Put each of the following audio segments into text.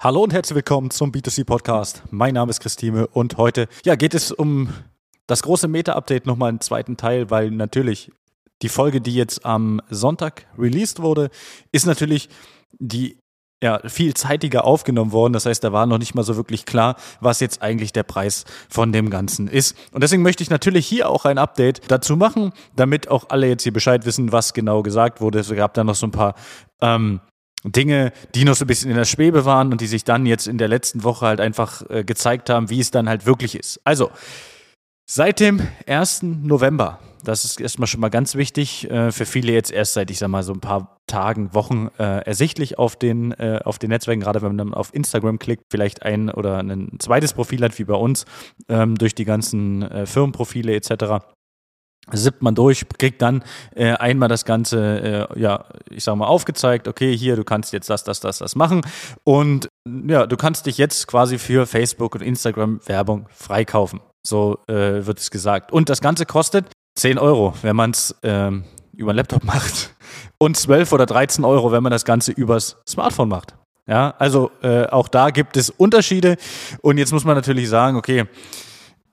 Hallo und herzlich willkommen zum B2C Podcast. Mein Name ist Christine und heute ja, geht es um das große Meta-Update nochmal im zweiten Teil, weil natürlich die Folge, die jetzt am Sonntag released wurde, ist natürlich die ja, viel zeitiger aufgenommen worden. Das heißt, da war noch nicht mal so wirklich klar, was jetzt eigentlich der Preis von dem Ganzen ist. Und deswegen möchte ich natürlich hier auch ein Update dazu machen, damit auch alle jetzt hier Bescheid wissen, was genau gesagt wurde. Es gab da noch so ein paar ähm, Dinge, die noch so ein bisschen in der Schwebe waren und die sich dann jetzt in der letzten Woche halt einfach äh, gezeigt haben, wie es dann halt wirklich ist. Also, seit dem 1. November, das ist erstmal schon mal ganz wichtig, äh, für viele jetzt erst seit, ich sag mal, so ein paar Tagen, Wochen äh, ersichtlich auf den, äh, auf den Netzwerken, gerade wenn man dann auf Instagram klickt, vielleicht ein oder ein zweites Profil hat, wie bei uns, ähm, durch die ganzen äh, Firmenprofile etc sippt man durch, kriegt dann äh, einmal das Ganze, äh, ja, ich sag mal, aufgezeigt, okay, hier, du kannst jetzt das, das, das, das machen. Und ja, du kannst dich jetzt quasi für Facebook und Instagram Werbung freikaufen. So äh, wird es gesagt. Und das Ganze kostet 10 Euro, wenn man es ähm, über einen Laptop macht. Und 12 oder 13 Euro, wenn man das Ganze übers Smartphone macht. Ja, also äh, auch da gibt es Unterschiede. Und jetzt muss man natürlich sagen, okay,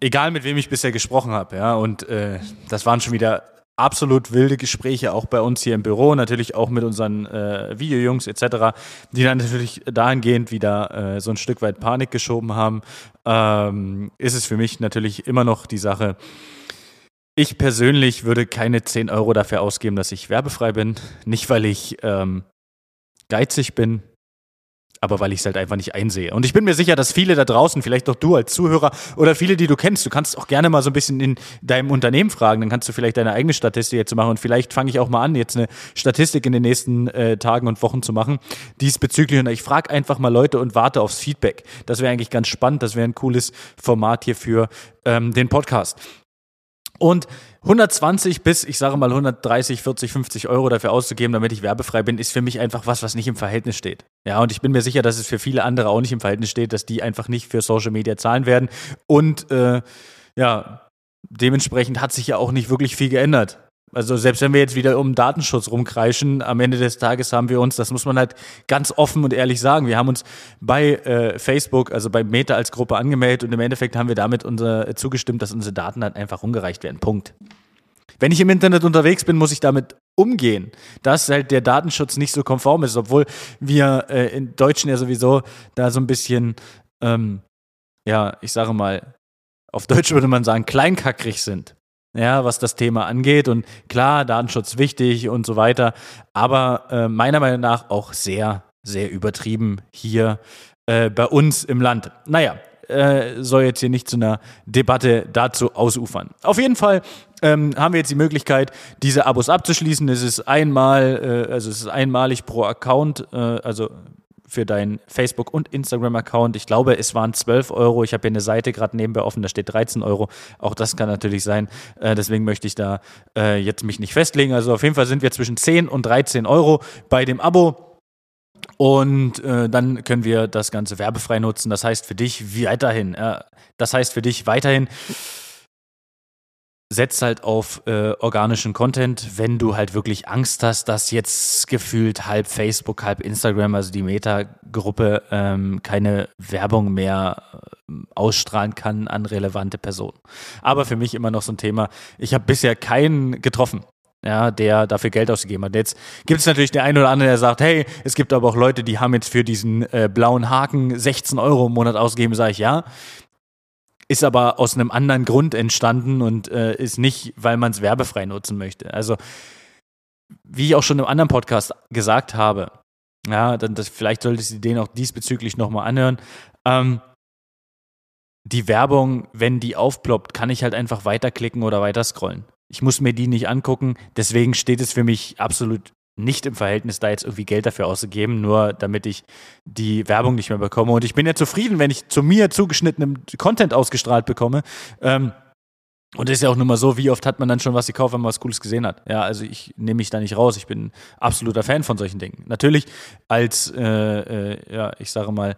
egal mit wem ich bisher gesprochen habe, ja, und äh, das waren schon wieder absolut wilde Gespräche, auch bei uns hier im Büro, natürlich auch mit unseren äh, Videojungs etc., die dann natürlich dahingehend wieder äh, so ein Stück weit Panik geschoben haben, ähm, ist es für mich natürlich immer noch die Sache, ich persönlich würde keine 10 Euro dafür ausgeben, dass ich werbefrei bin. Nicht, weil ich ähm, geizig bin, aber weil ich es halt einfach nicht einsehe. Und ich bin mir sicher, dass viele da draußen, vielleicht auch du als Zuhörer oder viele, die du kennst, du kannst auch gerne mal so ein bisschen in deinem Unternehmen fragen, dann kannst du vielleicht deine eigene Statistik jetzt machen und vielleicht fange ich auch mal an, jetzt eine Statistik in den nächsten äh, Tagen und Wochen zu machen, diesbezüglich. Und ich frage einfach mal Leute und warte aufs Feedback. Das wäre eigentlich ganz spannend, das wäre ein cooles Format hier für ähm, den Podcast. Und 120 bis, ich sage mal 130, 40, 50 Euro dafür auszugeben, damit ich werbefrei bin, ist für mich einfach was, was nicht im Verhältnis steht. Ja, und ich bin mir sicher, dass es für viele andere auch nicht im Verhältnis steht, dass die einfach nicht für Social Media zahlen werden. Und äh, ja, dementsprechend hat sich ja auch nicht wirklich viel geändert. Also selbst wenn wir jetzt wieder um Datenschutz rumkreischen, am Ende des Tages haben wir uns, das muss man halt ganz offen und ehrlich sagen, wir haben uns bei äh, Facebook, also bei Meta als Gruppe angemeldet und im Endeffekt haben wir damit unser, äh, zugestimmt, dass unsere Daten halt einfach umgereicht werden. Punkt. Wenn ich im Internet unterwegs bin, muss ich damit umgehen, dass halt der Datenschutz nicht so konform ist, obwohl wir äh, in Deutschen ja sowieso da so ein bisschen, ähm, ja, ich sage mal, auf Deutsch würde man sagen, kleinkackrig sind ja, was das Thema angeht. Und klar, Datenschutz wichtig und so weiter, aber äh, meiner Meinung nach auch sehr, sehr übertrieben hier äh, bei uns im Land. Naja, äh, soll jetzt hier nicht zu einer Debatte dazu ausufern. Auf jeden Fall ähm, haben wir jetzt die Möglichkeit, diese Abos abzuschließen. Es ist einmal, äh, also es ist einmalig pro Account, äh, also für deinen Facebook- und Instagram-Account. Ich glaube, es waren 12 Euro. Ich habe hier eine Seite gerade nebenbei offen, da steht 13 Euro. Auch das kann natürlich sein. Äh, deswegen möchte ich da äh, jetzt mich nicht festlegen. Also auf jeden Fall sind wir zwischen 10 und 13 Euro bei dem Abo. Und äh, dann können wir das Ganze werbefrei nutzen. Das heißt für dich weiterhin, äh, das heißt für dich weiterhin, setzt halt auf äh, organischen Content, wenn du halt wirklich Angst hast, dass jetzt gefühlt halb Facebook, halb Instagram, also die Meta-Gruppe, ähm, keine Werbung mehr äh, ausstrahlen kann an relevante Personen. Aber für mich immer noch so ein Thema. Ich habe bisher keinen getroffen, ja, der dafür Geld ausgegeben hat. Jetzt gibt es natürlich der eine oder andere, der sagt, hey, es gibt aber auch Leute, die haben jetzt für diesen äh, blauen Haken 16 Euro im Monat ausgegeben, sage ich ja ist aber aus einem anderen Grund entstanden und äh, ist nicht, weil man es werbefrei nutzen möchte. Also, wie ich auch schon im anderen Podcast gesagt habe, ja, dann das, vielleicht solltest du den auch diesbezüglich nochmal anhören. Ähm, die Werbung, wenn die aufploppt, kann ich halt einfach weiterklicken oder weiter scrollen. Ich muss mir die nicht angucken. Deswegen steht es für mich absolut nicht im Verhältnis, da jetzt irgendwie Geld dafür auszugeben, nur damit ich die Werbung nicht mehr bekomme. Und ich bin ja zufrieden, wenn ich zu mir zugeschnittenen Content ausgestrahlt bekomme. Ähm, und es ist ja auch nur mal so, wie oft hat man dann schon was gekauft, wenn man was Cooles gesehen hat. Ja, also ich nehme mich da nicht raus. Ich bin absoluter Fan von solchen Dingen. Natürlich als, äh, äh, ja, ich sage mal,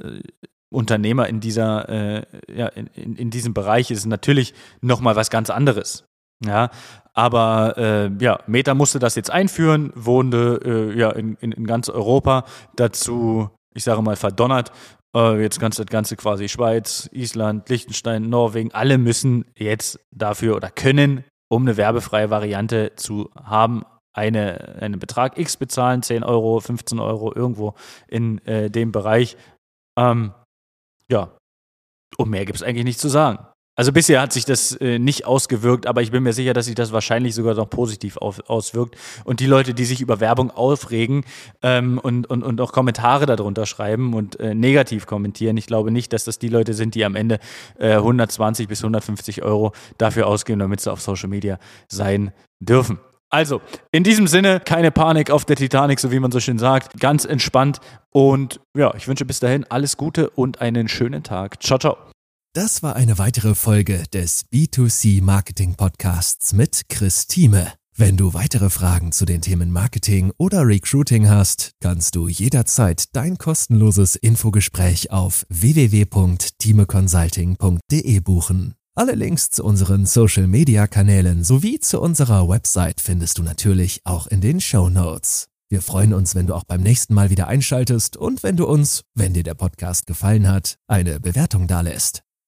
äh, Unternehmer in dieser, äh, ja, in, in, in diesem Bereich ist es natürlich nochmal was ganz anderes. Ja, aber äh, ja, Meta musste das jetzt einführen, wohnte äh, ja in, in, in ganz Europa dazu ich sage mal, verdonnert. Äh, jetzt du das Ganze quasi Schweiz, Island, Liechtenstein, Norwegen, alle müssen jetzt dafür oder können, um eine werbefreie Variante zu haben, eine, einen Betrag X bezahlen, 10 Euro, 15 Euro, irgendwo in äh, dem Bereich. Ähm, ja, und mehr gibt es eigentlich nicht zu sagen. Also bisher hat sich das äh, nicht ausgewirkt, aber ich bin mir sicher, dass sich das wahrscheinlich sogar noch positiv auf, auswirkt. Und die Leute, die sich über Werbung aufregen ähm, und, und, und auch Kommentare darunter schreiben und äh, negativ kommentieren, ich glaube nicht, dass das die Leute sind, die am Ende äh, 120 bis 150 Euro dafür ausgeben, damit sie auf Social Media sein dürfen. Also, in diesem Sinne, keine Panik auf der Titanic, so wie man so schön sagt. Ganz entspannt. Und ja, ich wünsche bis dahin alles Gute und einen schönen Tag. Ciao, ciao. Das war eine weitere Folge des B2C Marketing Podcasts mit Chris Thieme. Wenn du weitere Fragen zu den Themen Marketing oder Recruiting hast, kannst du jederzeit dein kostenloses Infogespräch auf www.timeconsulting.de buchen. Alle Links zu unseren Social-Media-Kanälen sowie zu unserer Website findest du natürlich auch in den Show Notes. Wir freuen uns, wenn du auch beim nächsten Mal wieder einschaltest und wenn du uns, wenn dir der Podcast gefallen hat, eine Bewertung dalässt.